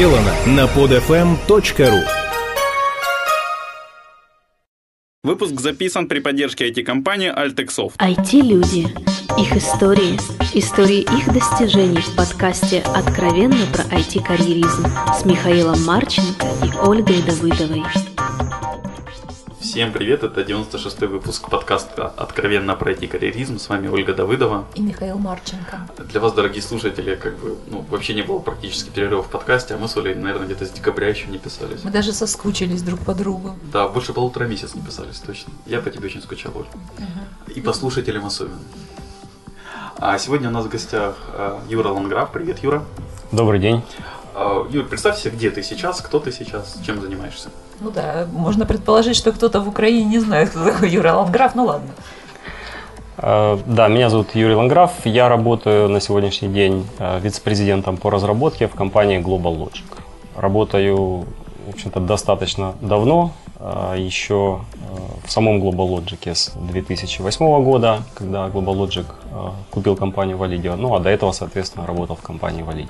сделано на podfm.ru Выпуск записан при поддержке IT-компании Altexoft. IT-люди. Их истории. Истории их достижений в подкасте «Откровенно про IT-карьеризм» с Михаилом Марченко и Ольгой Давыдовой. Всем привет, это 96-й выпуск подкаста «Откровенно про IT-карьеризм». С вами Ольга Давыдова. И Михаил Марченко. Для вас, дорогие слушатели, как бы, ну, вообще не было практически перерыва в подкасте, а мы с Олей, наверное, где-то с декабря еще не писались. Мы даже соскучились друг по другу. Да, больше полутора месяца не писались, точно. Я по тебе очень скучал, Оль. Угу. И по слушателям особенно. А сегодня у нас в гостях э, Юра Ланграф. Привет, Юра. Добрый день. А, Юр, представь себе, где ты сейчас, кто ты сейчас, чем занимаешься. Ну да, можно предположить, что кто-то в Украине не знает, кто такой Юра Ланграф, ну ладно. А, да, меня зовут Юрий Ланграф. Я работаю на сегодняшний день а, вице-президентом по разработке в компании Global Logic. Работаю, в общем-то, достаточно давно, еще в самом Global Logic с 2008 года, когда Global Logic купил компанию Validio. Ну, а до этого, соответственно, работал в компании Validio.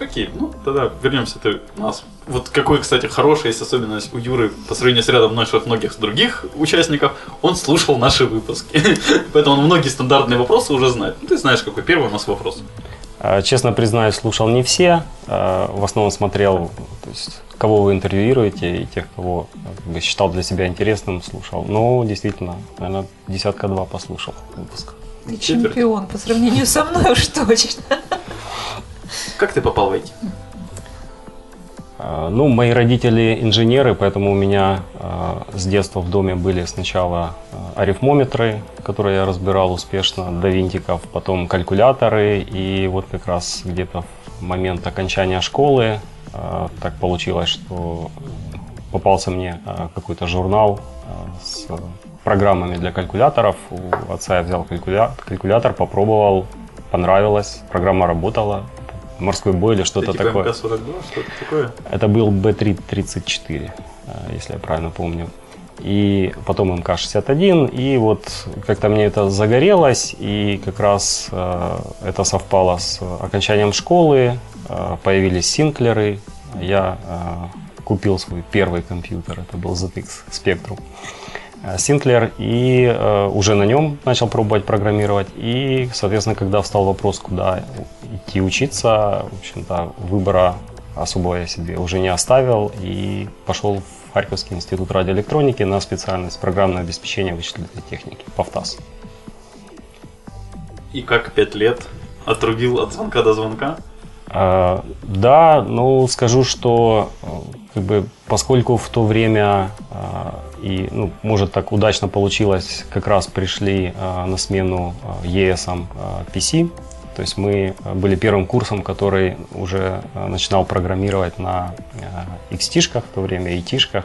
Окей, ну тогда вернемся ты нас. Вот какой, кстати, хорошая есть особенность у Юры по сравнению с рядом наших многих других участников, он слушал наши выпуски. Поэтому он многие стандартные вопросы уже знает. Ну, ты знаешь, какой первый у нас вопрос. А, честно признаюсь, слушал не все. А, в основном смотрел, то есть, кого вы интервьюируете, и тех, кого как бы, считал для себя интересным, слушал. Но действительно, наверное, десятка-два послушал выпуск. Чемпион по сравнению со мной уж точно. Как ты попал в IT? А, ну, мои родители инженеры, поэтому у меня э, с детства в доме были сначала э, арифмометры, которые я разбирал успешно до винтиков, потом калькуляторы, и вот как раз где-то в момент окончания школы так получилось, что попался мне какой-то журнал с программами для калькуляторов. У отца я взял калькуля... калькулятор, попробовал, понравилось, программа работала, морской бой или что-то такое. МК-42, что-то такое? Это был Б-334, э, если я правильно помню. И потом МК-61, и вот как-то мне это загорелось, и как раз э, это совпало с окончанием школы, э, появились синклеры, я э, купил свой первый компьютер, это был ZX Spectrum. Э, Синклер и э, уже на нем начал пробовать программировать. И, соответственно, когда встал вопрос, куда идти учиться, в общем-то, выбора особого я себе уже не оставил и пошел в Харьковский институт радиоэлектроники на специальность программное обеспечение вычислительной техники, ПАВТАС. И как пять лет отрубил от звонка до звонка? А, да, ну скажу, что э, как бы, поскольку в то время и, ну, может, так удачно получилось, как раз пришли а, на смену а, ЕС а, PC, то есть мы были первым курсом, который уже а, начинал программировать на а, XT-шках, в то время IT-шках,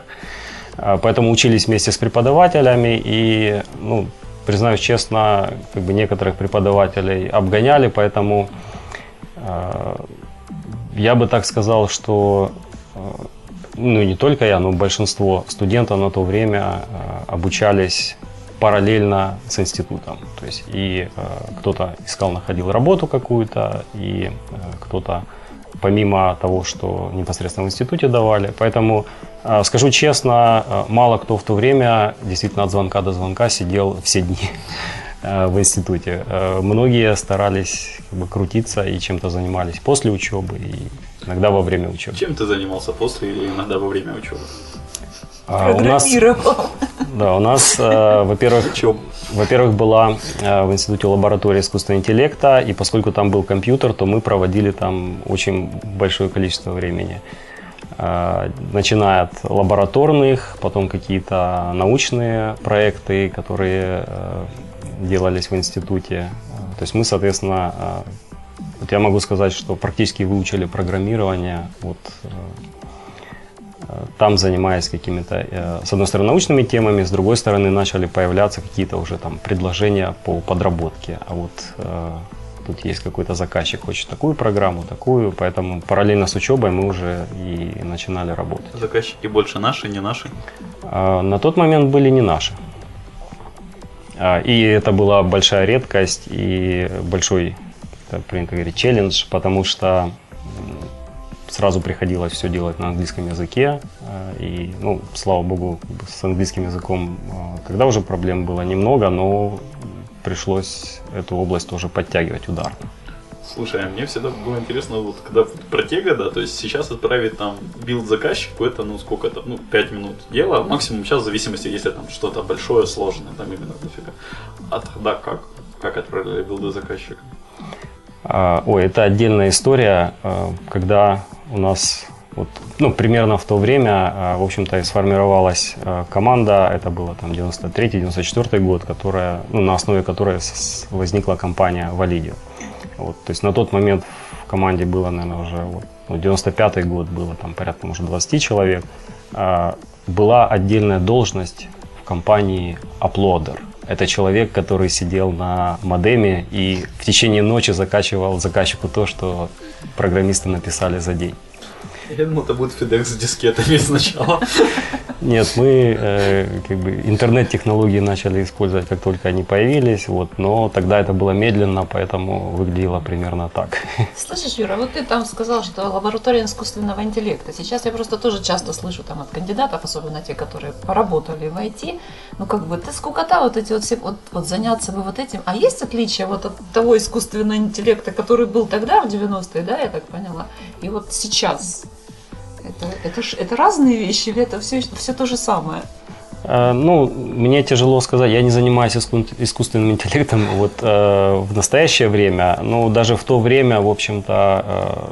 а, поэтому учились вместе с преподавателями и, ну, признаюсь честно, как бы некоторых преподавателей обгоняли, поэтому а, я бы так сказал, что а, ну не только я, но большинство студентов на то время э, обучались параллельно с институтом. То есть и э, кто-то искал, находил работу какую-то, и э, кто-то помимо того, что непосредственно в институте давали. Поэтому, скажу честно, мало кто в то время действительно от звонка до звонка сидел все дни в институте. Многие старались как бы, крутиться и чем-то занимались после учебы и иногда во время учебы. Чем ты занимался после или иногда во время учебы? А, у нас, да, у нас, э, во-первых, во-первых, была э, в институте лаборатория искусственного интеллекта, и поскольку там был компьютер, то мы проводили там очень большое количество времени. Э, начиная от лабораторных, потом какие-то научные проекты, которые э, делались в институте. То есть мы, соответственно, э, вот я могу сказать, что практически выучили программирование. Вот, э, э, там занимаясь какими-то, э, с одной стороны, научными темами, с другой стороны, начали появляться какие-то уже там предложения по подработке. А вот тут есть какой-то заказчик, хочет такую программу, такую, поэтому параллельно с учебой мы уже и начинали работать. Заказчики больше наши, не наши? На тот момент были не наши. И это была большая редкость и большой это принято говорить, челлендж, потому что сразу приходилось все делать на английском языке. Э, и, ну, слава богу, с английским языком э, тогда уже проблем было немного, но пришлось эту область тоже подтягивать ударно. Слушай, а мне всегда было интересно, вот когда про тега, да, то есть сейчас отправить там билд заказчику, это, ну, сколько это, ну, 5 минут дела, максимум сейчас в зависимости, если там что-то большое, сложное, там именно дофига. А тогда как? Как отправляли билды заказчика? А, ой, это отдельная история, а, когда у нас вот, ну, примерно в то время, а, в общем-то, и сформировалась команда, это было там 93-94 год, которая, ну, на основе которой возникла компания Validio. Вот, то есть на тот момент в команде было, наверное, уже вот, ну, 95 год было там порядка, может, 20 человек. Была отдельная должность в компании Uploader – это человек, который сидел на модеме и в течение ночи закачивал заказчику то, что программисты написали за день. Я думал, это будет FedEx с дискетами сначала. Нет, мы э, как бы интернет-технологии начали использовать, как только они появились, вот, но тогда это было медленно, поэтому выглядело примерно так. Слышишь, Юра, вот ты там сказал, что лаборатория искусственного интеллекта. Сейчас я просто тоже часто слышу там от кандидатов, особенно те, которые поработали в IT, ну как бы ты скукота вот эти вот все, вот, вот заняться бы вот этим. А есть отличие вот от того искусственного интеллекта, который был тогда в 90-е, да, я так поняла, и вот сейчас? Это, это, это разные вещи или это все, все то же самое? Э, ну, мне тяжело сказать, я не занимаюсь искусственным интеллектом вот, э, в настоящее время, но даже в то время, в общем-то, э,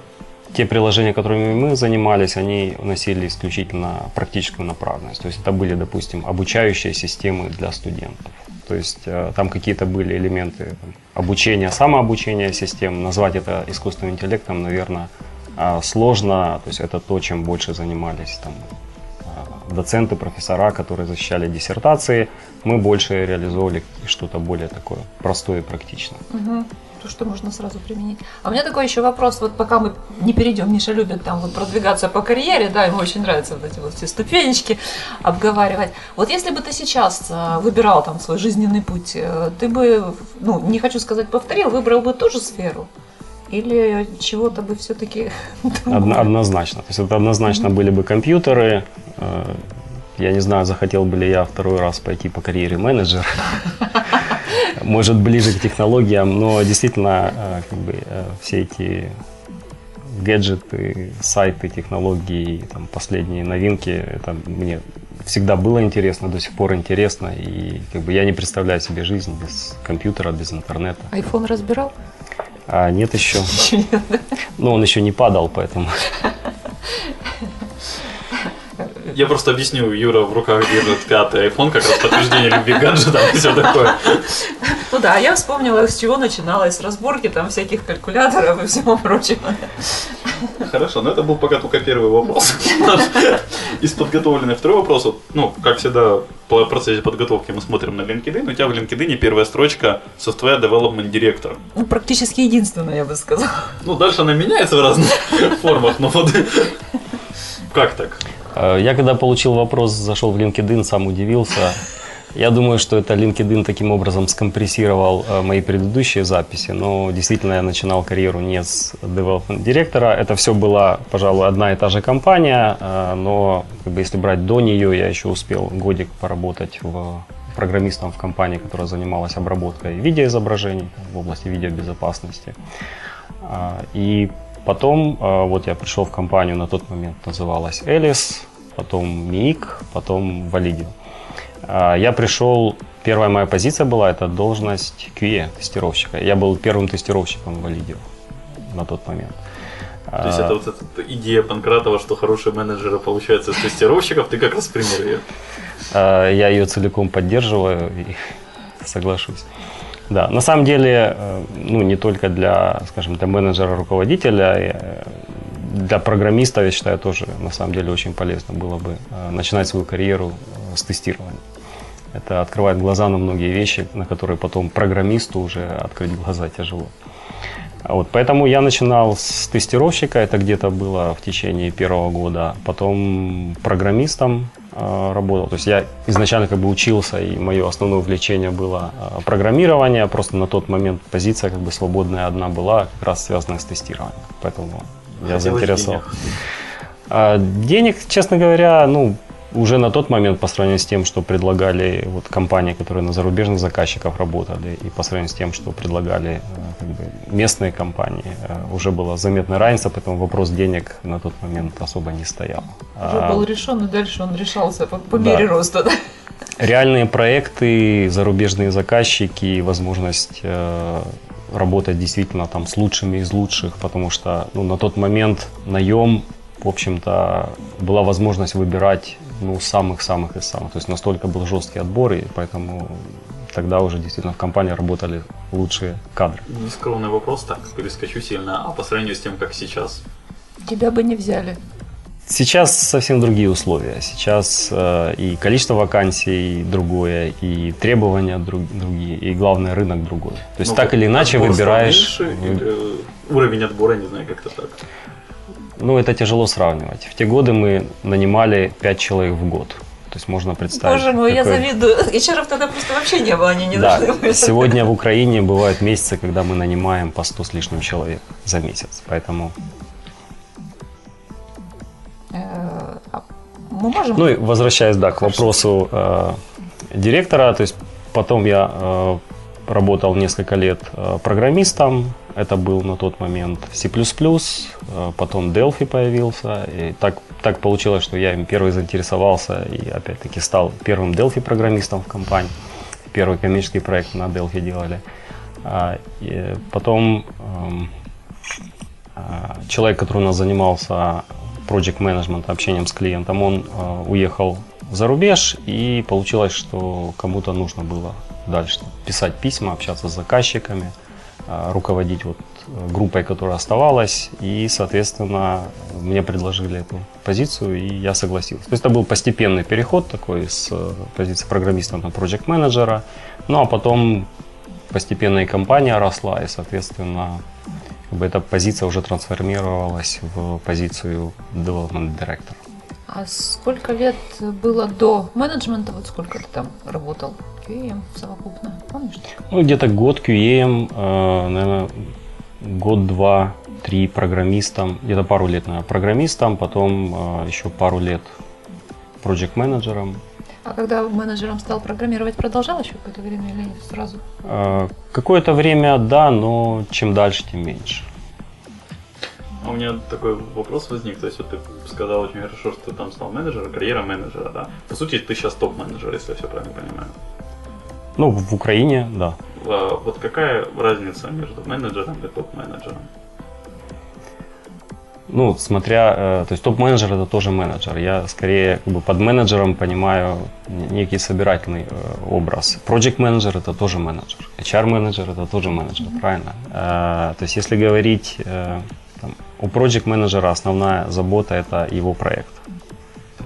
те приложения, которыми мы занимались, они носили исключительно практическую направленность. То есть это были, допустим, обучающие системы для студентов. То есть э, там какие-то были элементы обучения, самообучения систем. Назвать это искусственным интеллектом, наверное, а, сложно, то есть это то, чем больше занимались там, а, доценты, профессора, которые защищали диссертации. Мы больше реализовывали что-то более такое простое и практичное. Угу. То, что можно сразу применить. А у меня такой еще вопрос, вот пока мы не перейдем, Миша любит там вот продвигаться по карьере, да, ему очень нравится вот эти вот все ступенечки обговаривать. Вот если бы ты сейчас а, выбирал там свой жизненный путь, э, ты бы, ну, не хочу сказать повторил, выбрал бы ту же сферу? Или чего-то бы все-таки... Одно, однозначно. То есть это однозначно mm-hmm. были бы компьютеры. Э, я не знаю, захотел бы ли я второй раз пойти по карьере менеджера. Может, ближе к технологиям, но действительно, э, как бы, э, все эти гаджеты, сайты, технологии, там, последние новинки, это мне всегда было интересно, до сих пор интересно. И как бы я не представляю себе жизнь без компьютера, без интернета. Айфон разбирал? А нет еще. Еще нет, да? Ну, он еще не падал, поэтому. Я просто объясню, Юра в руках держит пятый iPhone, как раз подтверждение любви гаджета и все такое. Ну да, я вспомнила, с чего начиналось, с разборки там всяких калькуляторов и всего прочего. Хорошо, но это был пока только первый вопрос. Из подготовленных второй вопрос. Ну, как всегда, по процессе подготовки мы смотрим на LinkedIn. У тебя в LinkedIn первая строчка Software Development Director. Ну, практически единственная, я бы сказала. Ну, дальше она меняется в разных формах, но вот как так? Э, я когда получил вопрос, зашел в LinkedIn, сам удивился. Я думаю, что это LinkedIn таким образом скомпрессировал э, мои предыдущие записи, но действительно я начинал карьеру не с development директора. Это все была, пожалуй, одна и та же компания, э, но как бы, если брать до нее, я еще успел годик поработать в программистом в компании, которая занималась обработкой видеоизображений в области видеобезопасности. И Потом э, вот я пришел в компанию, на тот момент называлась Элис, потом МИИК, потом Валидио. А, я пришел, первая моя позиция была, это должность QE, тестировщика. Я был первым тестировщиком Валидио на тот момент. То есть это вот эта идея Панкратова, что хорошие менеджеры получаются из тестировщиков, ты как раз пример ее. А, я ее целиком поддерживаю и соглашусь. Да, на самом деле, э, ну, не только для, скажем, для менеджера, руководителя, э, для программиста, я считаю, тоже на самом деле очень полезно было бы э, начинать свою карьеру с тестирования. Это открывает глаза на многие вещи, на которые потом программисту уже открыть глаза тяжело. Вот, поэтому я начинал с тестировщика, это где-то было в течение первого года. Потом программистом работал. То есть я изначально как бы учился, и мое основное увлечение было э, программирование. Просто на тот момент позиция как бы свободная одна была, как раз связанная с тестированием. Поэтому я заинтересовал. денег. А, денег, честно говоря, ну, уже на тот момент по сравнению с тем, что предлагали вот компании, которые на зарубежных заказчиков работали, и по сравнению с тем, что предлагали э, как бы, местные компании, э, уже была заметная разница, поэтому вопрос денег на тот момент особо не стоял. Уже А, был решен, и дальше он решался по, по Да. мере роста. да? реальные проекты, зарубежные заказчики, возможность э, работать действительно там с лучшими из лучших, потому что ну, на тот момент наем, в общем-то, была возможность выбирать ну, самых-самых из самых. То есть настолько был жесткий отбор, и поэтому тогда уже действительно в компании работали лучшие кадры. Нескромный вопрос, так, перескочу сильно. А по сравнению с тем, как сейчас? Тебя бы не взяли. Сейчас совсем другие условия. Сейчас э, и количество вакансий другое, и требования друг- другие, и главное рынок другой. То есть Ну, так или иначе выбираешь. меньше, вы- или уровень отбора, не знаю, как-то так. Ну, это тяжело сравнивать. В те годы мы нанимали 5 человек в год. То есть можно представить. Боже мой, я какой- завидую. HR тогда просто вообще не было, они не Да, должны были. сегодня в Украине бывают месяцы, когда мы нанимаем по 100 с лишним человек за месяц. Поэтому, Э, а Мы можем... ну и возвращаясь, да, к вопросу э, директора, то есть потом я э, работал несколько лет э, программистом, это был на тот момент C++, э, потом Delphi появился, и так, так получилось, что я им первый заинтересовался и опять-таки стал первым Delphi программистом в компании. Первый коммерческий проект на Delphi делали. А, и потом эм, а, человек, который у нас занимался project management, общением с клиентом, он э, уехал за рубеж, и получилось, что кому-то нужно было дальше писать письма, общаться с заказчиками, руководить вот э, группой, которая оставалась, и, соответственно, мне предложили эту позицию, и я согласился. То есть это был постепенный переход такой с э, позиции программиста на project менеджера, ну а потом постепенно и компания росла, и, соответственно, эта позиция уже трансформировалась в позицию development director. А сколько лет было до менеджмента? Вот сколько ты там работал? QM совокупно, помнишь? Ну, где-то год QA, э, наверное, год, два, три программистом, где-то пару лет, наверное, программистом, потом э, еще пару лет project менеджером. А когда менеджером стал программировать, продолжал еще какое-то время или сразу? Э, Какое-то время, да, но чем дальше, тем меньше. А у меня такой вопрос возник. То есть вот ты сказал очень хорошо, что ты там стал менеджером, карьера менеджера, да? По сути, ты сейчас топ-менеджер, если я все правильно понимаю. Ну, в Украине, да. А Вот какая разница между менеджером и топ-менеджером? Ну, смотря, э, то есть топ-менеджер это тоже менеджер. Я скорее как бы под менеджером понимаю некий собирательный э, образ. Project менеджер это тоже менеджер. HR менеджер это тоже менеджер, правильно? Э, То есть если говорить, у project менеджера основная забота это его проект.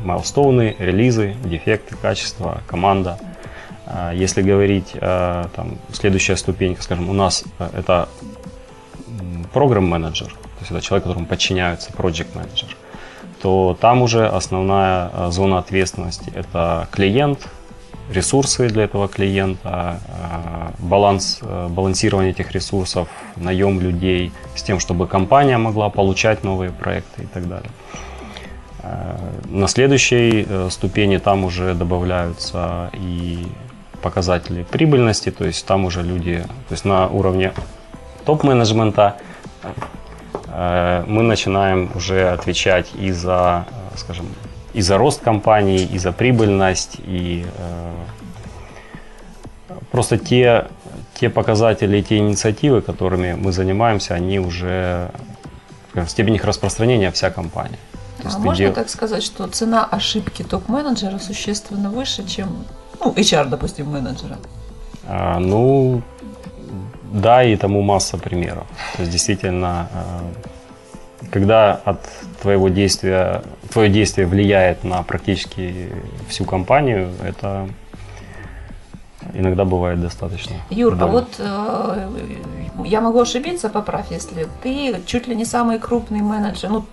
Майлстоуны, релизы, дефекты, качество, команда. А Если говорить, э, там, следующая ступенька, скажем, у нас э, это программ-менеджер, то есть это человек, которому подчиняется project менеджер, то там уже основная зона ответственности – это клиент, ресурсы для этого клиента, э, баланс, э, балансирование этих ресурсов, наем людей с тем, чтобы компания могла получать новые проекты и так далее. Э, На следующей э, ступени там уже добавляются и показатели прибыльности, то есть там уже люди, то есть на уровне топ-менеджмента мы начинаем уже отвечать и за, скажем, и за рост компании, и за прибыльность, и э, просто те, те показатели, те инициативы, которыми мы занимаемся, они уже скажем, степень их распространения вся компания. То А можно дел- так сказать, что цена ошибки топ-менеджера существенно выше, чем ну, HR, допустим, менеджера? А, ну, да, и тому масса примеров. То есть действительно, а, когда от твоего действия, твое действие влияет на практически всю компанию, это иногда бывает достаточно. Юр, а больно. вот э, я могу ошибиться, поправь, если ты чуть ли не самый крупный менеджер, ну,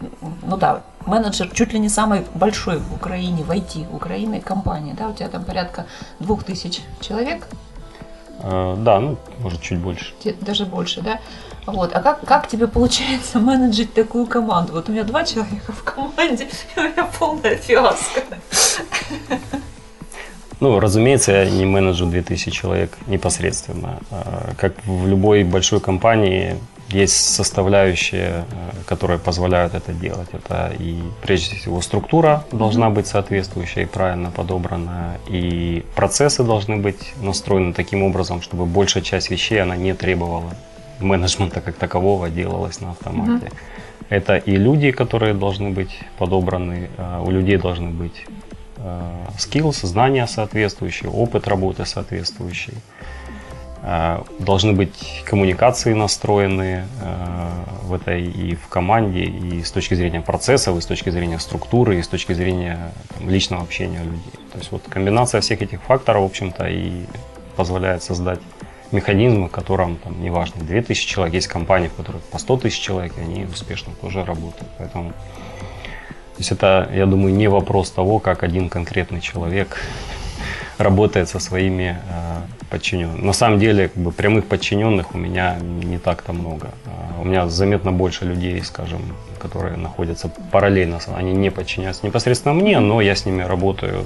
ну да, менеджер чуть ли не самый большой в Украине, в IT Украины компании, да, у тебя там порядка двух тысяч человек, А, да, ну, может, чуть больше. даже больше, да. Вот. А как, как тебе получается менеджить такую команду? Вот у меня два человека в команде, и у меня полная фиаско. Ну, разумеется, я не менеджу 2000 человек непосредственно. А, Как в любой большой компании есть составляющие, э, которые позволяют это делать. Это и прежде всего структура должна быть соответствующая и правильно подобранная, и процессы должны быть настроены таким образом, чтобы большая часть вещей она не требовала менеджмента как такового, делалась на автомате. Это и люди, которые должны быть подобраны, а, у людей должны быть э, skills, знания соответствующие, опыт работы соответствующий. Э, Должны быть коммуникации настроены в этой и в команде, и с точки зрения процессов, и с точки зрения структуры, и с точки зрения там, личного общения людей. То есть вот комбинация всех этих факторов, в общем-то, и позволяет создать механизм, в котором, там, неважно, 2000 человек, есть компании, в которых по 100 тысяч человек, и они успешно тоже работают. Поэтому то есть это, я думаю, не вопрос того, как один конкретный человек работает со своими э, подчиненными. На самом деле, как бы, прямых подчиненных у меня не так-то много. А, У меня заметно больше людей, скажем, которые находятся параллельно. Они не подчиняются непосредственно мне, но я с ними работаю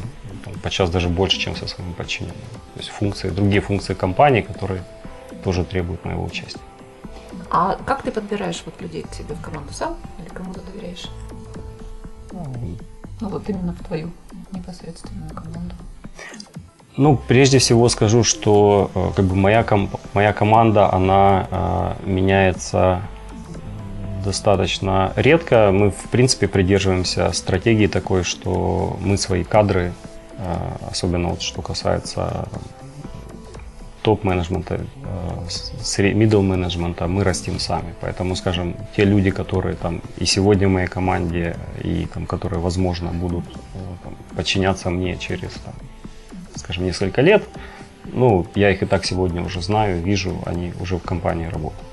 подчас даже больше, чем со своими подчиненными. То есть функции, другие функции компании, которые тоже требуют моего участия. А как ты подбираешь вот людей к себе в команду? Сам или кому-то доверяешь? Ну вот именно в твою непосредственную команду. Ну, прежде всего скажу, что э, как бы моя, ком- моя команда, она э, меняется достаточно редко. Мы, в принципе, придерживаемся стратегии такой, что мы свои кадры, особенно вот что касается топ-менеджмента, э, middle менеджмента, мы растим сами. Поэтому, скажем, те люди, которые там и сегодня в моей команде, и там, которые, возможно, будут э, там, подчиняться мне через там, скажем, несколько лет. Ну, я их и так сегодня уже знаю, вижу, они уже в компании работают.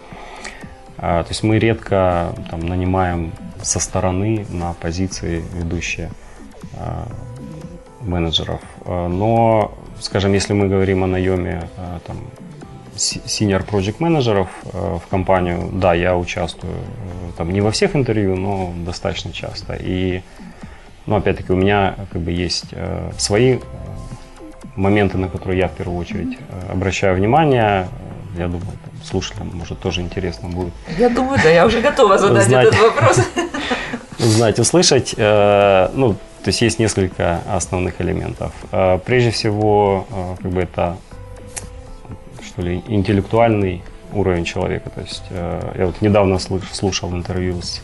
А, то есть мы редко там, нанимаем со стороны на позиции ведущие менеджеров. А, Но, скажем, если мы говорим о наеме а, там, senior project менеджеров а, в компанию, да, я участвую э, там не во всех интервью, но достаточно часто. И, ну, опять-таки, у меня как бы есть э, свои э, моменты, на которые я в первую очередь обращаю внимание. Я думаю, там, слушателям, может, тоже интересно будет Я думаю, да, я уже готова задать Знать. этот вопрос. узнать, услышать. Ну, то есть есть несколько основных элементов. Э, Прежде всего, э, как бы это, что ли, интеллектуальный уровень человека. То есть э, я вот недавно слушал интервью с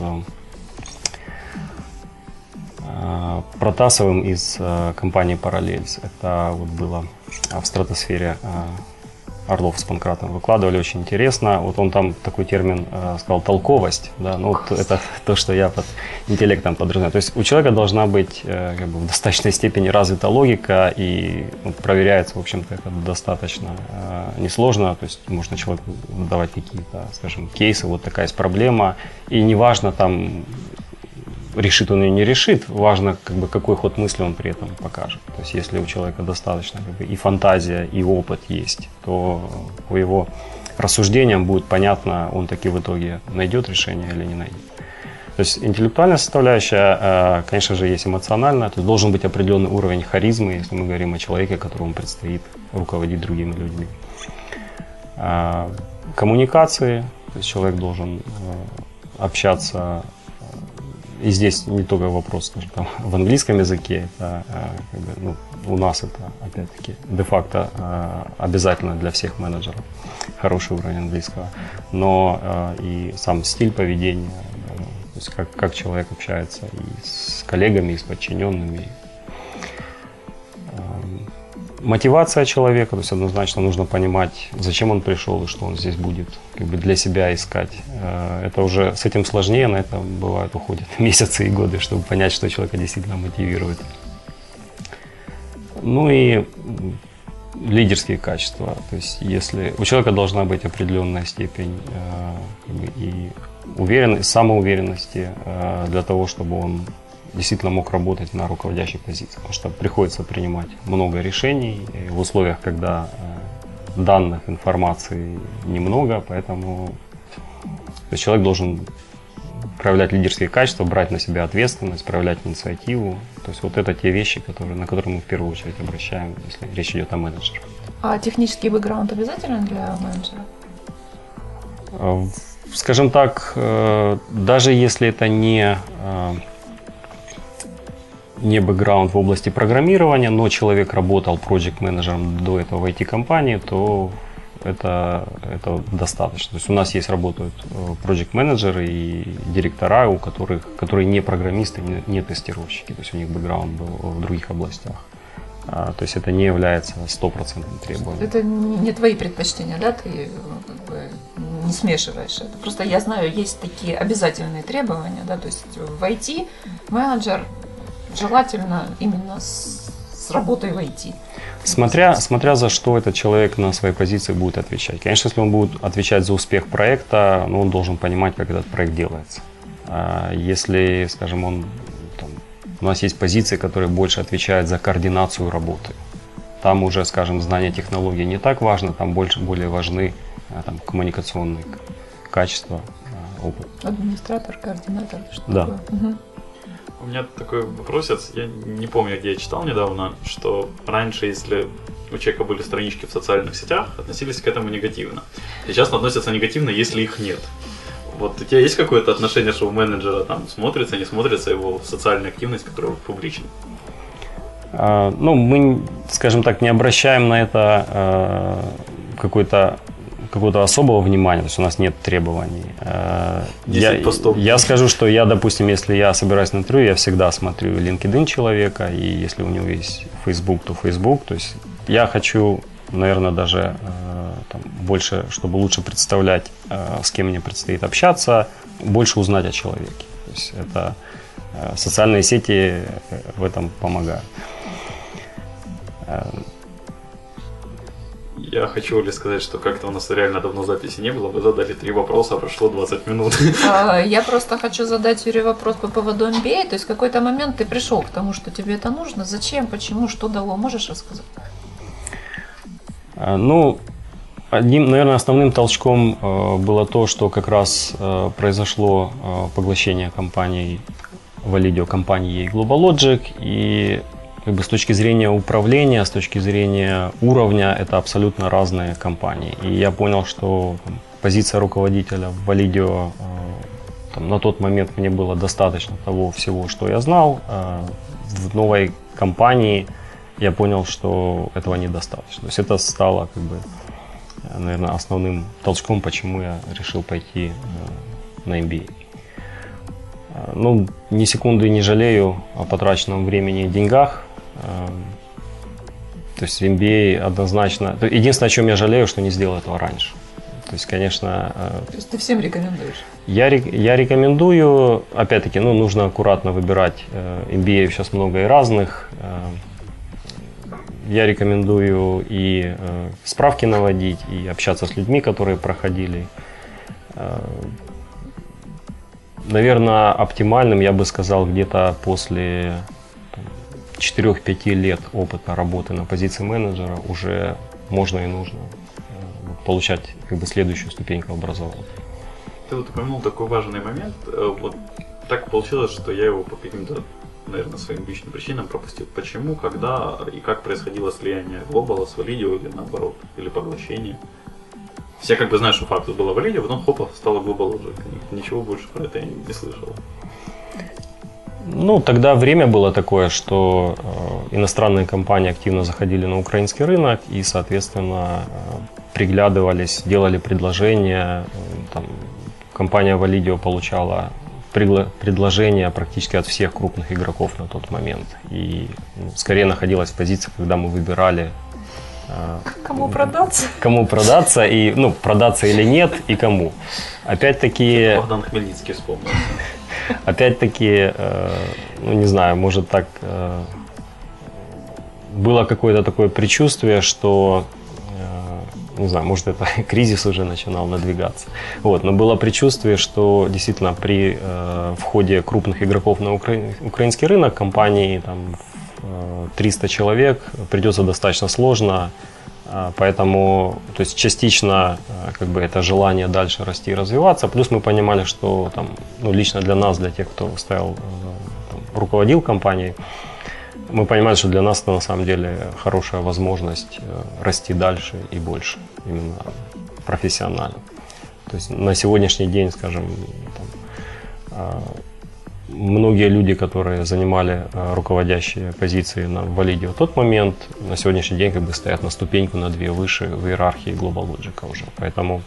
Протасовым из компании Parallels. Это вот было в стратосфере Орлов с Панкратом выкладывали, очень интересно. Вот он там такой термин э, сказал толковость, да, ну вот это то, что я под интеллектом подразумеваю. То есть у человека должна быть э, как бы в достаточной степени развита логика и ну, проверяется, в общем-то, это достаточно э, несложно. То есть можно человеку давать какие-то, скажем, кейсы, вот такая есть проблема, и неважно там решит он или не решит, важно, как бы, какой ход мысли он при этом покажет. То есть, если у человека достаточно как бы, и фантазия, и опыт есть, то по его рассуждениям будет понятно, он таки в итоге найдет решение или не найдет. То есть интеллектуальная составляющая, э, конечно же, есть эмоциональная, то есть должен быть определенный уровень харизмы, если мы говорим о человеке, которому предстоит руководить другими людьми. А, Коммуникации, то есть человек должен э, общаться и здесь не только вопрос, скажем, там, в английском языке, это, э, как бы, ну, у нас это, опять-таки, де-факто э, обязательно для всех менеджеров, хороший уровень английского, но и сам стиль поведения, то есть как, как человек общается и с коллегами, и с подчиненными. Мотивация человека, то есть однозначно нужно понимать, зачем он пришел и что он здесь будет как бы для себя искать. Э, Это уже с этим сложнее, на это бывает уходят месяцы и годы, чтобы понять, что человека действительно мотивирует. Ну и лидерские качества. То есть если у человека должна быть определенная степень э, как бы и уверенности, самоуверенности э, для того, чтобы он действительно мог работать на руководящей позиции. Потому что приходится принимать много решений в условиях, когда э, данных, информации немного, поэтому человек должен проявлять лидерские качества, брать на себя ответственность, проявлять инициативу. То есть вот это те вещи, которые, на которые мы в первую очередь обращаем, если речь идет о менеджере. А технический бэкграунд обязателен для менеджера? Э, скажем так, э, даже если это не, не бэкграунд в области программирования, но человек работал проект-менеджером до этого в IT-компании, то это, это достаточно. То есть у нас есть работают проект менеджеры и директора, у которых, которые не программисты, не, не тестировщики, то есть у них бэкграунд был в других областях. А, то есть это не является стопроцентным требованием. Это не твои предпочтения, да? Ты как бы не смешиваешь это. Просто я знаю, есть такие обязательные требования, да, то есть в IT менеджер желательно именно с, с работой в IT. Смотря, смотря за что этот человек на своей позиции будет отвечать. Конечно, если он будет отвечать за успех проекта, ну, он должен понимать, как этот проект делается. А если, скажем, он у нас есть позиции, которые больше отвечают за координацию работы. Там уже, скажем, знание технологий не так важно, там больше, более важны э, там, коммуникационные качества, э, опыт. Администратор, координатор, что да. такое? Угу. У меня такой вопросец, я не помню, где я читал недавно, что раньше, если у человека были странички в социальных сетях, относились к этому негативно. Сейчас относятся негативно, если их нет. Вот у тебя есть какое-то отношение, что у менеджера там смотрится, не смотрится его социальная активность, которая публична? А, ну, мы, скажем так, не обращаем на это а, какой-то какого-то особого внимания, то есть у нас нет требований. А, я, постов. я скажу, что я, допустим, если я собираюсь на интервью, я всегда смотрю LinkedIn человека, и если у него есть Facebook, то Facebook. То есть я хочу, наверное, даже там, больше, чтобы лучше представлять, э, с кем мне предстоит общаться, больше узнать о человеке. То есть это э, социальные сети э, в этом помогают. Я хочу ли сказать, что как-то у нас реально давно записи не было. Вы задали три вопроса, прошло 20 минут. А, я просто хочу задать Юрию вопрос по поводу MBA. То есть в какой-то момент ты пришел к тому, что тебе это нужно. Зачем, почему, что дало? Можешь рассказать? Ну, Одним, наверное, основным толчком э, было то, что как раз э, произошло поглощение компаний Validio компании GlobalLogic, и как бы с точки зрения управления, с точки зрения уровня, это абсолютно разные компании. И я понял, что позиция руководителя в Validio там, на тот момент мне было достаточно того всего, что я знал. В новой компании я понял, что этого недостаточно. То есть это стало как бы наверное, основным толчком, почему я решил пойти э, на MBA. Э, ну, ни секунды не жалею о потраченном времени и деньгах. Э, то есть MBA однозначно... Единственное, о чем я жалею, что не сделал этого раньше. То есть, конечно... То есть ты всем рекомендуешь? Я, я рекомендую, опять-таки, ну, нужно аккуратно выбирать. MBA сейчас много и разных я рекомендую и э, справки наводить, и общаться с людьми, которые проходили. Э, наверное, оптимальным я бы сказал где-то после 4-5 лет опыта работы на позиции менеджера уже можно и нужно э, получать как бы следующую ступеньку образования. Ты вот упомянул такой важный момент. Э, вот так получилось, что я его по каким-то наверное, своим личным причинам пропустил. Почему, когда и как происходило слияние Global с Validio или наоборот, или поглощение. Все как бы знают, что факт было Validio, потом хопа, стало Global уже. Ничего больше про это я не слышал. Ну, тогда время было такое, что э, иностранные компании активно заходили на украинский рынок и, соответственно, э, приглядывались, делали предложения. Э, там, компания Validio получала предложения практически от всех крупных игроков на тот момент. И ну, скорее находилась в позиции, когда мы выбирали а, Кому продаться? Кому продаться и, ну, продаться или нет, и кому. Опять-таки... Богдан Хмельницкий вспомнил. Опять-таки, э, ну, не знаю, может так... Э, было какое-то такое предчувствие, что не знаю, может это кризис уже начинал надвигаться. Вот, но было предчувствие, что действительно при э, входе крупных игроков на укра... украинский рынок, компании там, э, 300 человек, придется достаточно сложно Поэтому, то есть частично а, как бы это желание дальше расти и развиваться. Плюс мы понимали, что там, ну, лично для нас, для тех, кто стоял, э, там, руководил компанией, мы понимали, что для нас это на самом деле хорошая возможность э, расти дальше и больше, именно профессионально. То есть на сегодняшний день, скажем, там, а, многие люди, которые занимали а, руководящие позиции на Валиде в тот момент, на сегодняшний день как бы стоят на ступеньку, на две выше в иерархии Global Logic уже. Поэтому,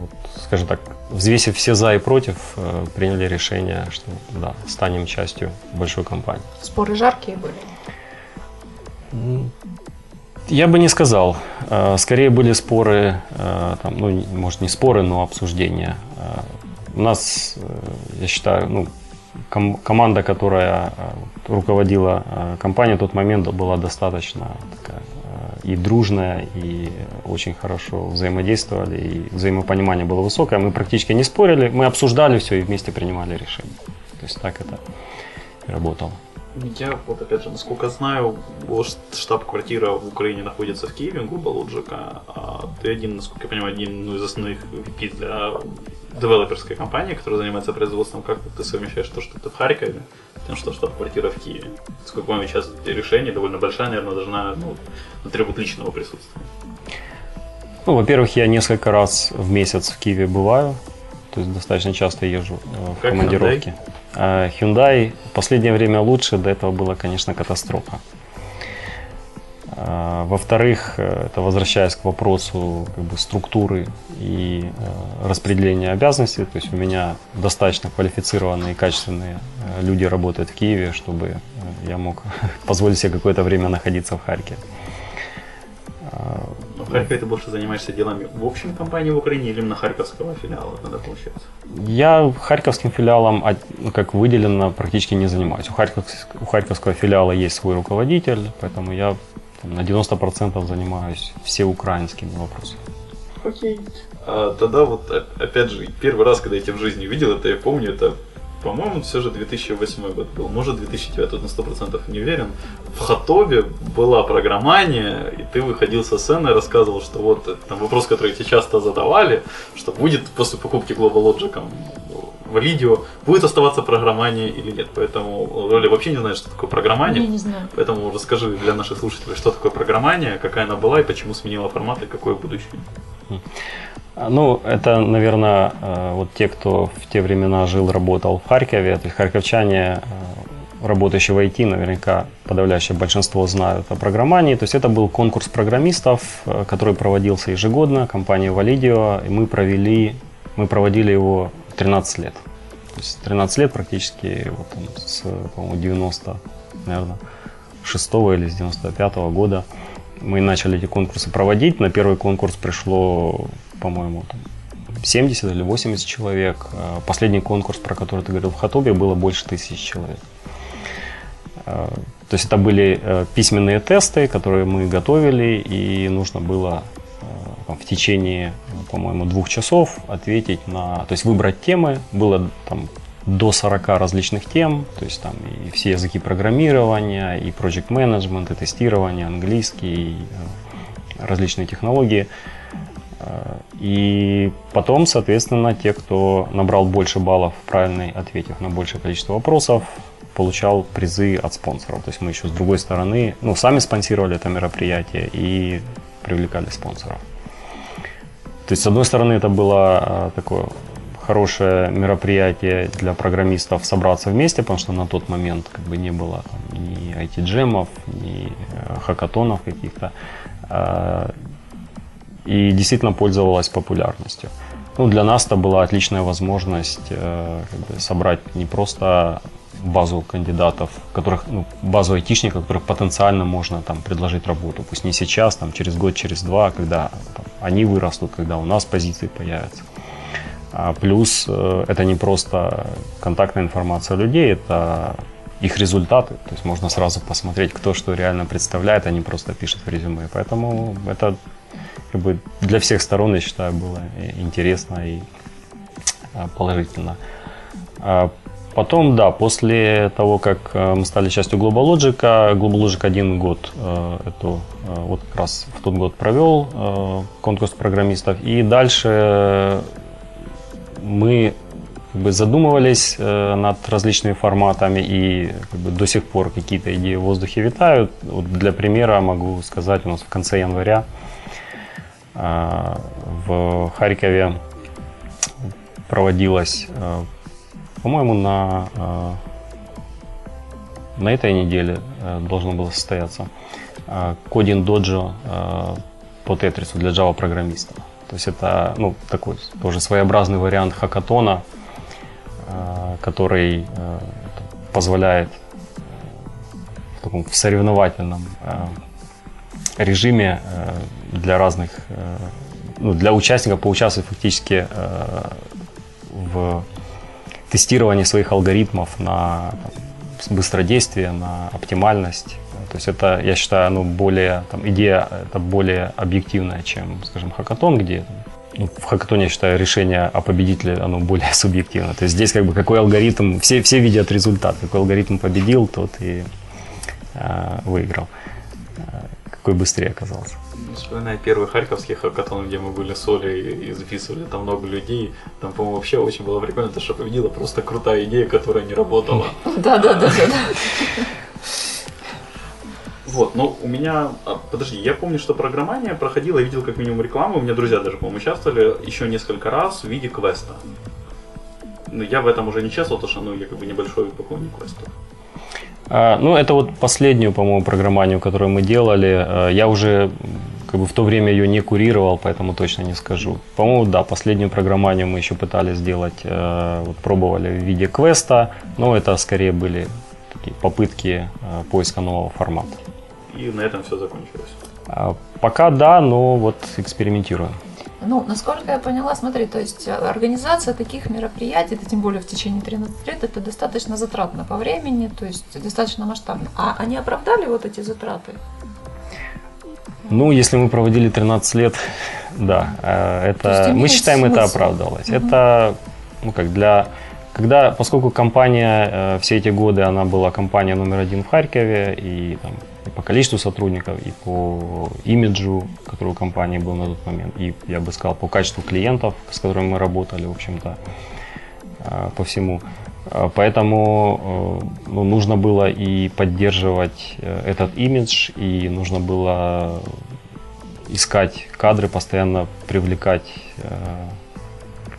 вот, скажем так, взвесив все за и против, а, приняли решение, что да, станем частью большой компании. Споры жаркие были. Я бы не сказал. Э, Скорее были споры, э, там, ну, может, не споры, но обсуждения. У нас, э, я считаю, ну, ком- команда, которая э, руководила э, компанией в тот момент, была достаточно такая и дружная, и очень хорошо взаимодействовали, и взаимопонимание было высокое. Мы практически не спорили, мы обсуждали все и вместе принимали решения. То есть так это работало. Я вот опять же, насколько знаю, штаб-квартира в Украине находится в Киеве, Global Logic, а ты один, насколько я понимаю, один ну, из основных VP для девелоперской компании, которая занимается производством. Как ты совмещаешь то, что ты в Харькове, тем, что штаб-квартира в Киеве? Сколько помню, сейчас решение довольно большая, наверное, должна, ну, требует личного присутствия. Ну, во-первых, я несколько раз в месяц в Киеве бываю, то есть достаточно часто езжу э, в Как командировки. Э, Hyundai в последнее время лучше, до этого была, конечно, катастрофа. Э, Во-вторых, э, это возвращаясь к вопросу как бы, структуры и э, распределения обязанностей, то есть у меня достаточно квалифицированные и качественные э, люди работают в Киеве, чтобы я мог позволить себе какое-то время находиться в Харькове. Но в Харькове ты больше занимаешься делами в общем компании в Украине или именно харьковского филиала, тогда получается? Я харьковским филиалом а, ну, как выделенно практически не занимаюсь. У, Харьков- у харьковского филиала есть свой руководитель, поэтому я там, на 90% занимаюсь всеукраинскими вопросами. Окей. А, тогда вот, опять же, первый раз, когда я тебя в жизни увидел, это я помню, это, по-моему, все же 2008 год был, может 2009, тут на 100% не уверен. В Хатове была программания, и ты выходил со сцены и рассказывал, что вот это там вопрос, который тебе часто задавали, что будет после покупки Global Logic Validio, будет оставаться программание или нет. Поэтому Оля вообще не знает, что такое программание. Я не знаю. Поэтому расскажи для наших слушателей, что такое программание, какая она была и почему сменила формат и какое будущее. А, Ну, это, наверное, э, вот те, кто в те времена жил, работал в Харькове, то есть харьковчане, э, работающие в IT, наверняка подавляющее большинство знают о программании. То есть это был конкурс программистов, э, который проводился ежегодно компанией Validio, и мы провели, мы проводили его 13 лет. То есть 13 лет практически вот там, с, по-моему, 90, наверное, 6 или с 95 года мы начали эти конкурсы проводить. На первый конкурс пришло, по-моему, там 70 или 80 человек. А Последний конкурс, про который ты говорил в Хатобе, было больше тысячи человек. А, То есть это были э, письменные тесты, которые мы готовили, и нужно было там, в течение, по-моему, двух часов ответить на... То есть выбрать темы. Было там до 40 различных тем, то есть там и все языки программирования, и project management, и тестирование, английский, и, э, различные технологии. Э, И потом, соответственно, те, кто набрал больше баллов, правильно ответив на большее количество вопросов, получал призы от спонсоров. То есть мы еще с другой стороны, ну, сами спонсировали это мероприятие и привлекали спонсоров. То есть, с одной стороны, это было э, такое хорошее мероприятие для программистов собраться вместе, потому что на тот момент как бы не было там, ни IT-джемов, ни э, хакатонов каких-то. Э, И действительно пользовалась популярностью. Ну, для нас это была отличная возможность э, как бы собрать не просто базу кандидатов, которых, ну, базу айтишников, которых потенциально можно там предложить работу. Пусть не сейчас, там, через год, через два, когда там, они вырастут, когда у нас позиции появятся. А плюс э, это не просто контактная информация людей, это их результаты. То есть можно сразу посмотреть, кто что реально представляет, а не просто пишет в резюме. Поэтому это как бы для всех сторон, я считаю, было интересно и а, положительно. А, Потом, да, после того, как э, мы стали частью GlobalLogic, GlobalLogic один год э, эту, э, вот как раз в тот год провел конкурс программистов. И дальше мы как бы задумывались над различными форматами и как бы, до сих пор какие-то идеи в воздухе витают. Вот для примера могу сказать, у нас в конце января в Харькове проводилась, по-моему, на, э, на этой неделе э, должно было состояться э, кодинг доджо по тетрису для Java программистов. То есть это ну, такой тоже своеобразный вариант хакатона, который позволяет в таком в соревновательном режиме для разных, ну, для участников поучаствовать фактически в тестировании своих алгоритмов на быстродействие, на оптимальность. То есть это, я считаю, оно более, там, идея это более объективная, чем, скажем, хакатон, где ну, в хакатоне, я считаю, решение о победителе, оно более субъективно. То есть здесь как бы какой алгоритм, все, все видят результат, какой алгоритм победил, тот и э, выиграл, э, какой быстрее оказался. Вспоминаю первый харьковский хакатон, где мы были с Олей и записывали там много людей. Там, по-моему, вообще очень было прикольно, то, что победила просто крутая идея, которая не работала. Да, да, да, да. Вот, но у меня, а, подожди, я помню, что программание проходило, я видел как минимум рекламу, у меня друзья даже, по-моему, участвовали еще несколько раз в виде квеста. Но я в этом уже не участвовал, потому что ну, я как бы небольшой поклонник квестов. А, ну, это вот последнюю, по-моему, программанию, которую мы делали. А, я уже как бы в то время ее не курировал, поэтому точно не скажу. По-моему, да, последнюю программанию мы еще пытались сделать, э, вот пробовали в виде квеста, но это скорее были такие попытки поиска нового формата. И на этом все закончилось. А, пока да, но вот экспериментируем. Ну, насколько я поняла, смотри, то есть э, организация таких мероприятий, это тем более в течение 13 лет, это достаточно затратно по времени, то есть достаточно масштабно. А они оправдали вот эти затраты? Ну, если мы проводили 13 лет, да, э, это мы считаем смысл. это оправдалось. Угу. Это ну как для когда, поскольку компания э, все эти годы она была компания номер один в Харькове и там, и по количеству сотрудников, и по имиджу, который у компании был на тот момент, и я бы сказал по качеству клиентов, с которыми мы работали, в общем-то, э, по всему. Э, поэтому э, ну, нужно было и поддерживать э, этот имидж, и нужно было искать кадры, постоянно привлекать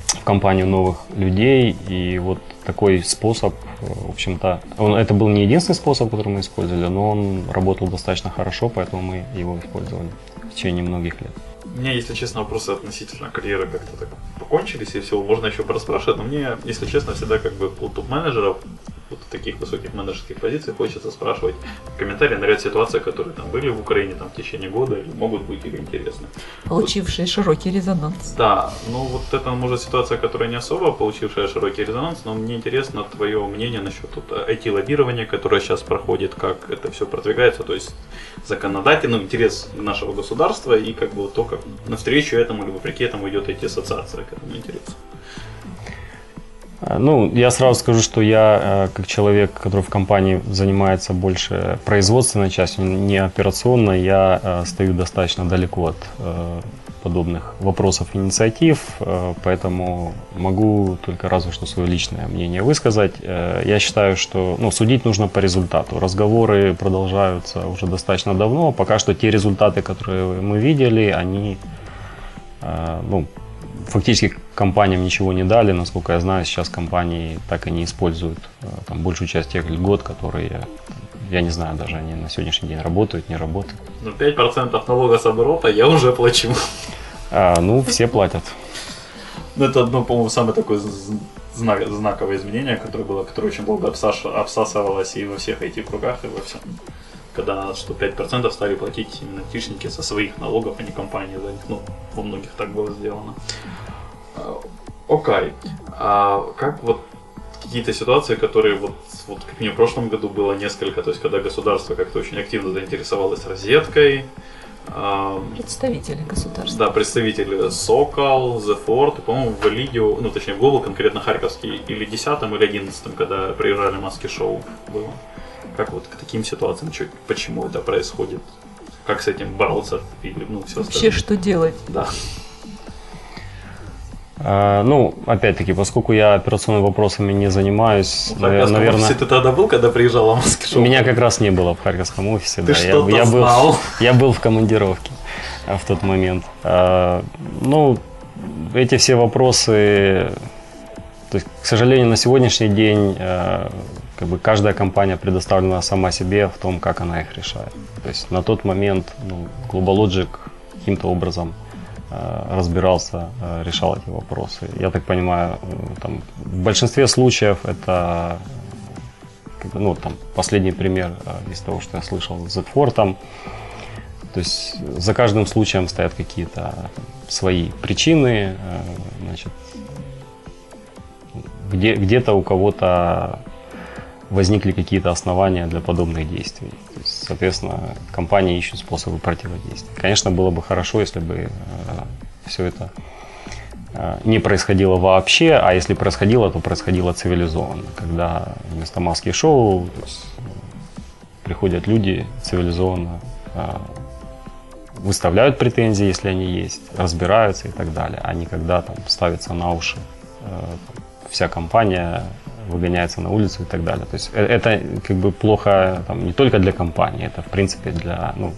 в компанию новых людей. И вот такой способ, в общем-то, он, это был не единственный способ, который мы использовали, но он работал достаточно хорошо, поэтому мы его использовали в течение многих лет. У меня, если честно, вопросы относительно карьеры как-то так покончились, и все, можно еще пораспрашивать, но мне, если честно, всегда как бы у топ-менеджеров вот в таких высоких менеджерских позициях хочется спрашивать комментарии на ряд ситуаций, которые там были в Украине там, в течение года и могут быть или интересны. Получившие вот. широкий резонанс. Да, ну вот это может ситуация, которая не особо получившая широкий резонанс, но мне интересно твое мнение насчет вот, IT-лоббирования, которое сейчас проходит, как это все продвигается, то есть законодательный интерес нашего государства и как бы то, как навстречу этому или вопреки этому идет IT-ассоциация к этому интересу. Э, ну, я сразу скажу, что я, э, как человек, который в компании занимается больше производственной частью, не операционной, я э, стою достаточно далеко от подобных вопросов инициатив, поэтому могу только разве что свое личное мнение высказать. Я считаю, что ну, судить нужно по результату. Разговоры продолжаются уже достаточно давно. Пока что те результаты, которые мы видели, они ну, фактически компаниям ничего не дали. Насколько я знаю, сейчас компании так и не используют э, там, большую часть тех льгот, которые, я не знаю, даже они на сегодняшний день работают, не работают. Ну, 5% налога с оборота я уже плачу. А, ну, все платят. Ну, это одно, по-моему, самое такое знак, знаковое изменение, которое было, которое очень долго обсасывалось и во всех этих кругах, и во всем. Когда что 5% стали платить именно тишники со своих налогов, а не компании за них. Ну, у многих так было сделано. Окей. А как вот какие-то ситуации, которые вот, вот как мне в прошлом году было несколько, то есть когда государство как-то очень активно заинтересовалось розеткой, Представители государства. да, представители Сокол, The Ford, и, по-моему, в Элидио, ну, точнее, в Global, конкретно Харьковский, или 10 или 11 когда приезжали маски шоу было. Как вот к таким ситуациям, чё- почему это происходит? Как с этим бороться? Или, ну, все Вообще, что делать? Да. А, Ну, опять-таки, поскольку я операционными вопросами не занимаюсь, В Харьковском наверное, офисе ты тогда был, когда приезжала маски шоу? меня как раз не было в харьковском офисе. Ты да, что-то я, я, был, знал. я был в командировке а, в тот момент. А, Ну, эти все вопросы, то есть, к сожалению, на сегодняшний день как бы каждая компания предоставлена сама себе в том, как она их решает. То есть на тот момент ну, Global Logic каким-то образом разбирался, э, решал эти вопросы. Я так понимаю, э, там, в большинстве случаев это ну, там, последний пример э, из того, что я слышал с Z4, там, то есть за каждым случаем стоят какие-то свои причины, э, значит, где, где-то у кого-то возникли какие-то основания для подобных действий. Есть, соответственно, компании ищут способы противодействия. Конечно, было бы хорошо, если бы все это э, не происходило вообще, а если происходило, то происходило цивилизованно, когда вместо маски шоу есть, приходят люди цивилизованно, э, выставляют претензии, если они есть, разбираются и так далее, а не когда там ставится на уши э, вся компания выгоняется на улицу и так далее. То есть э- это как бы плохо там, не только для компании, это в принципе для, ну,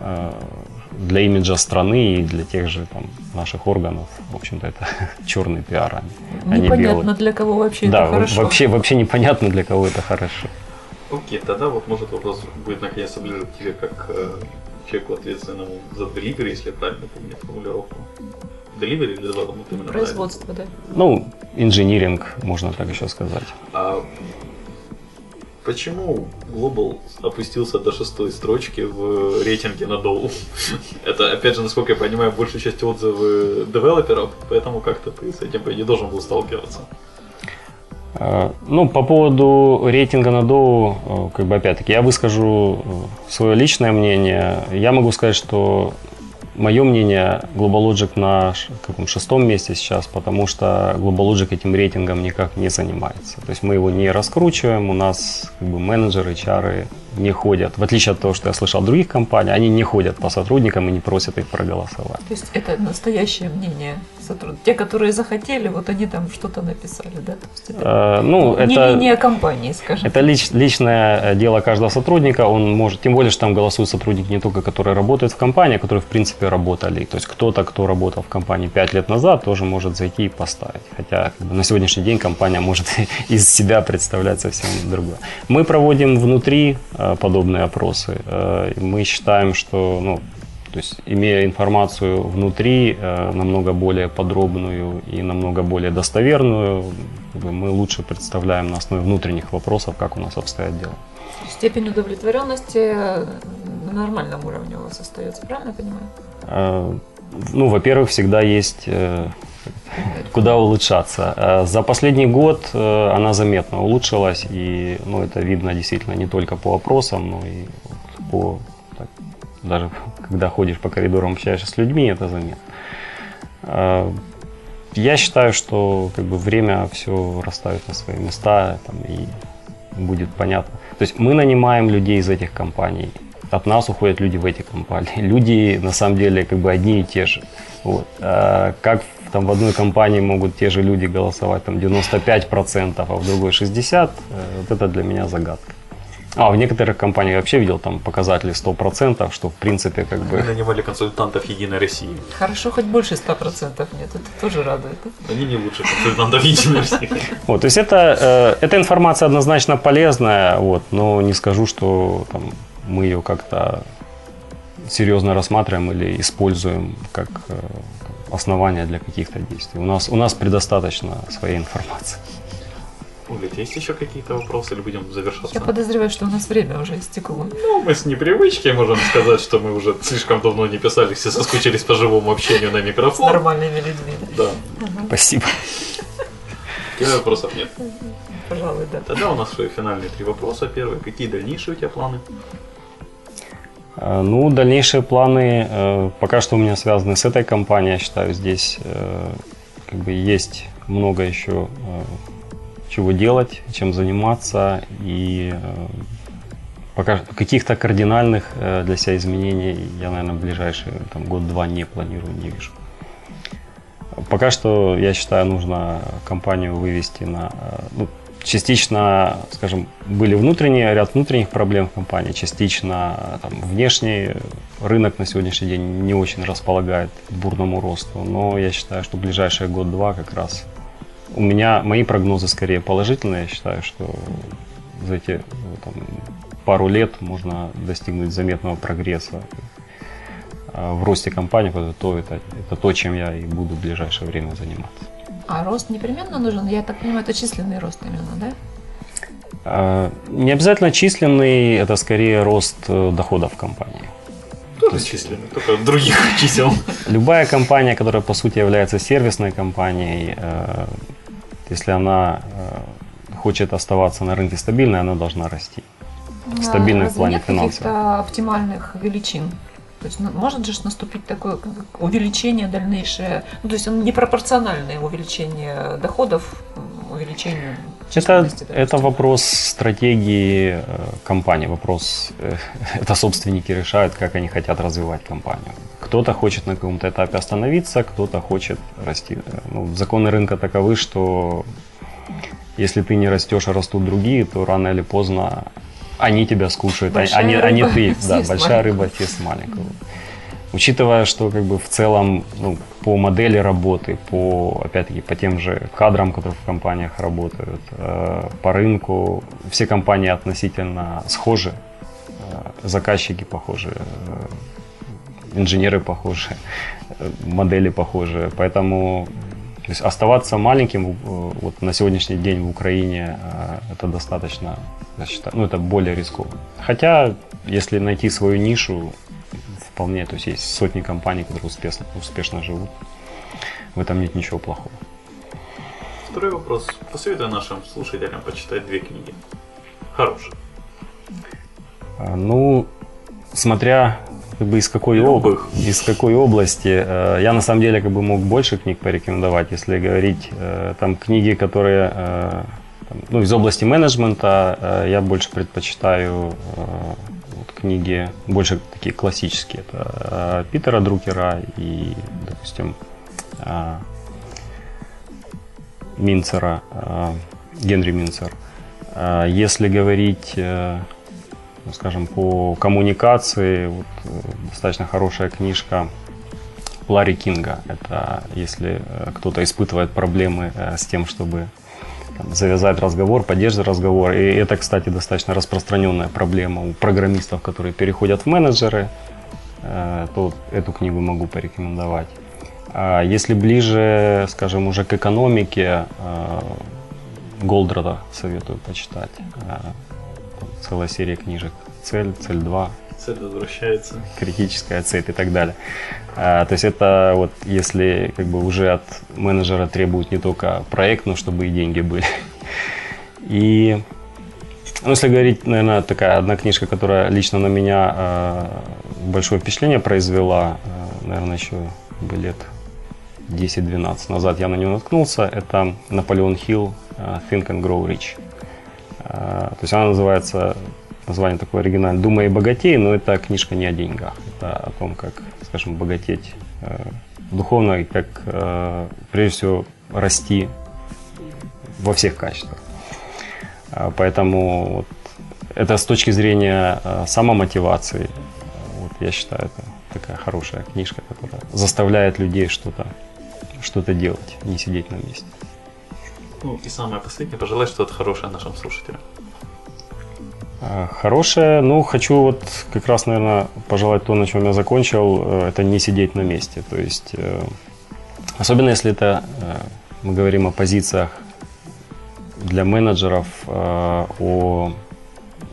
э, для имиджа страны и для тех же там, наших органов. В общем-то, это черный пиар, а не- а не Непонятно белый. для кого вообще Да, это хорошо. вообще, вообще непонятно, для кого это хорошо. Окей, тогда вот может вопрос будет наконец-то ближе к тебе, как э, человеку ответственному за delivery, если я правильно помню формулировку. Delivery или development именно Производство, да. Ну, инжиниринг, можно так еще сказать. А почему Global опустился до шестой строчки в рейтинге на Dow? Это, опять же, насколько я понимаю, большей части отзывы девелоперов, поэтому как-то ты с этим, по идее, должен был сталкиваться. Э, Ну, по поводу рейтинга на Dow, э, как бы опять-таки, я выскажу свое личное мнение. Я могу сказать, что мое мнение, GlobalLogic на каком шестом месте сейчас, потому что GlobalLogic этим рейтингом никак не занимается. То есть мы его не раскручиваем, у нас как бы менеджеры, чары не ходят. В отличие от того, что я слышал от других компаний, они не ходят по сотрудникам и не просят их проголосовать. То есть это настоящее мнение сотрудников. Те, которые захотели, вот они там что-то написали, да? Это Э, Ну, не это... линия компании, скажем. Это лич- личное э, дело каждого сотрудника. Он может, тем более, что там голосуют сотрудники не только, которые работают в компании, а которые, в принципе, работали. То есть кто-то, кто работал в компании 5 лет назад, тоже может зайти и поставить. Хотя как бы, на сегодняшний день компания может из себя представлять совсем другое. Мы проводим внутри э, подобные опросы. Э, Мы считаем, что ну, то есть, имея информацию внутри, э, намного более подробную и намного более достоверную, мы лучше представляем на основе внутренних вопросов, как у нас обстоят дела. Степень удовлетворенности на нормальном уровне у вас остается, правильно я понимаю? Э, Ну, во-первых, всегда есть э, куда улучшаться. Э, За последний год э, она заметно улучшилась, и ну, это видно действительно не только по опросам, но и по так, даже когда ходишь по коридорам, общаешься с людьми, это заметно. Э, Я считаю, что как бы время все расставит на свои места там, и будет понятно. То есть мы нанимаем людей из этих компаний, от нас уходят люди в эти компании. Люди на самом деле как бы одни и те же. Вот. А как там в одной компании могут те же люди голосовать там 95%, а в другой 60%, э, вот это для меня загадка. А в некоторых компаниях я вообще видел там показатели 100%, что в принципе как Мы бы... нанимали консультантов Единой России. Хорошо, хоть больше 100% нет, это тоже радует. Они не лучше консультантов Единой России. Вот, то есть это, э, эта информация однозначно полезная, вот, но не скажу, что там, мы ее как-то серьезно рассматриваем или используем как э, основание для каких-то действий. У нас, у нас предостаточно своей информации. Оля, есть еще какие-то вопросы или будем завершаться? Я подозреваю, что у нас время уже истекло. Ну, мы с непривычки можем сказать, что мы уже слишком давно не писались и соскучились по живому общению на С микрофон. нормальными людьми. Да, Спасибо. каких вопросов нет. Пожалуй, да. Тогда у нас свои финальные три вопроса. Первый, какие дальнейшие у тебя планы? Э, Ну, дальнейшие планы э, пока что у меня связаны с этой компанией. Я считаю, здесь э, как бы есть много еще чего делать, чем заниматься. И пока каких-то кардинальных для себя изменений я, наверное, в ближайшие там, год-два не планирую, не вижу. Пока что, я считаю, нужно компанию вывести на... Ну, частично, скажем, были внутренние, ряд внутренних проблем в компании, частично там, внешний рынок на сегодняшний день не очень располагает к бурному росту. Но я считаю, что ближайшие год-два как раз у меня мои прогнозы скорее положительные. Я считаю, что за эти там, пару лет можно достигнуть заметного прогресса э, в росте компании, что то, это, это то, чем я и буду в ближайшее время заниматься. А рост непременно нужен? Я так понимаю, это численный рост именно, да? Э, Не обязательно численный, это скорее рост э, доходов компании. Тоже численный, только других чисел. Любая компания, которая по сути является сервисной компанией, э, если она э, хочет оставаться на рынке стабильной, она должна расти. Стабильный в плане финансов. оптимальных величин? То есть ну, может же наступить такое увеличение дальнейшее, ну, то есть оно непропорциональное увеличение доходов м, увеличению Это, это допустим. вопрос стратегии э, компании, вопрос, э, это собственники решают, как они хотят развивать компанию. Кто-то хочет на каком-то этапе остановиться, кто-то хочет расти. Ну, законы рынка таковы, что если ты не растешь, а растут другие, то рано или поздно они тебя скушают, а, Большая а не, а не рыба ты. Да, большая маленького. рыба съест маленького. Учитывая, что как бы в целом ну, по модели работы, по опять-таки по тем же кадрам, которые в компаниях работают, э, по рынку, все компании относительно схожи, э, заказчики похожи, э, инженеры похожи, э, модели похожи, поэтому то есть оставаться маленьким э, вот на сегодняшний день в Украине э, это достаточно, я считаю, ну это более рискованно. Хотя, если найти свою нишу, вполне, то есть есть сотни компаний, которые успешно, успешно живут. В этом нет ничего плохого. Второй вопрос. Посоветую нашим слушателям почитать две книги. Хорошие. А, Ну, смотря как бы из какой, об- из какой области. Э, Я на самом деле как бы мог больше книг порекомендовать, если говорить э, там книги, которые э, ну, из области менеджмента, я больше предпочитаю вот книги больше такие классические. Это Питера Друкера и, допустим, Минцера, Генри Минцер. Если говорить, скажем, по коммуникации, вот, э, достаточно хорошая книжка Ларри Кинга. Это если э, кто-то испытывает проблемы э, с тем, чтобы там, завязать разговор, поддерживать разговор. И это, кстати, достаточно распространенная проблема у программистов, которые переходят в менеджеры. То эту книгу могу порекомендовать. А если ближе, скажем, уже к экономике, Голдрада советую почитать. Целая серия книжек. Цель, цель 2, Цель возвращается. критическая цепь и так далее. А, то есть это вот если как бы уже от менеджера требуют не только проект, но чтобы и деньги были. И ну, если говорить, наверное, такая одна книжка, которая лично на меня э, большое впечатление произвела, э, наверное, еще бы лет 10-12 назад я на нее наткнулся, это Наполеон Хилл э, Think and Grow Rich. Э, То есть она называется, название такое оригинальное, «Думай и богатей», но это книжка не о деньгах. Это о том, как, скажем, богатеть э, духовно и как, э, прежде всего, расти во всех качествах. А, Поэтому вот, это с точки зрения э, самомотивации, вот, я считаю, это такая хорошая книжка, которая заставляет людей что-то что-то делать, не сидеть на месте. Ну и самое последнее, пожелать что-то хорошее нашим слушателям. А, Хорошее, ну, хочу вот как раз, наверное, пожелать то, на чем я закончил, э, это не сидеть на месте. То есть, э, особенно если это, э, мы говорим о позициях для менеджеров, о,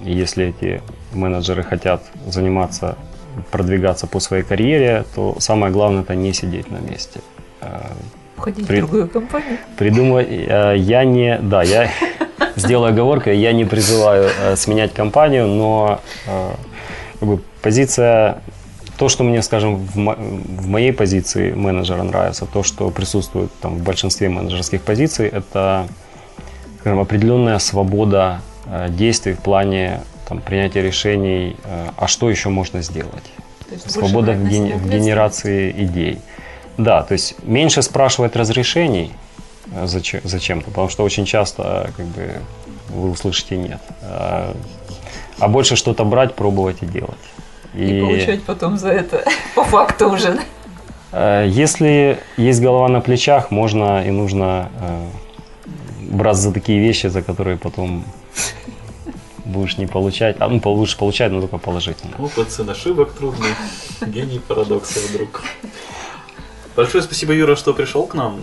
если эти менеджеры хотят заниматься, продвигаться по своей карьере, то самое главное это не сидеть на месте. Уходить При- в другую компанию. Придумай, э, я не, да, я сделаю оговорку, я не призываю э, сменять компанию, но э, как бы позиция, то, что мне, скажем, в, мо- в моей позиции менеджера нравится, то, что присутствует там в большинстве менеджерских позиций, это скажем, определенная свобода действий в плане там, принятия решений, а что еще можно сделать. Свобода в, ген- в генерации идей. Да, то есть меньше спрашивать разрешений э, зачем, зачем-то, потому что очень часто э, как бы, вы услышите нет. А, а больше что-то брать, пробовать и делать. И получать потом за это по факту уже. э, если есть голова на плечах, можно и нужно браться за такие вещи, за которые потом будешь не получать, а ну будешь получать, но только положительно. Опыт сын ошибок трудный. Гений парадокса вдруг. Большое спасибо, Юра, что пришел к нам.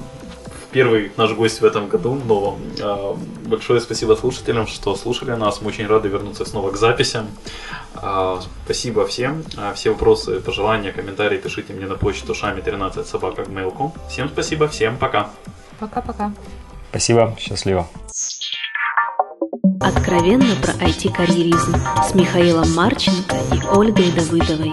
Первый наш гость в этом году, новом. А, Большое спасибо слушателям, что слушали нас. Мы очень рады вернуться снова к записям. А, Спасибо всем. А, Все вопросы, пожелания, комментарии пишите мне на почту шами 13 собака Всем спасибо, всем пока. Пока-пока. Спасибо, счастливо. Откровенно про IT-карьеризм с Михаилом Марченко и Ольгой Давыдовой.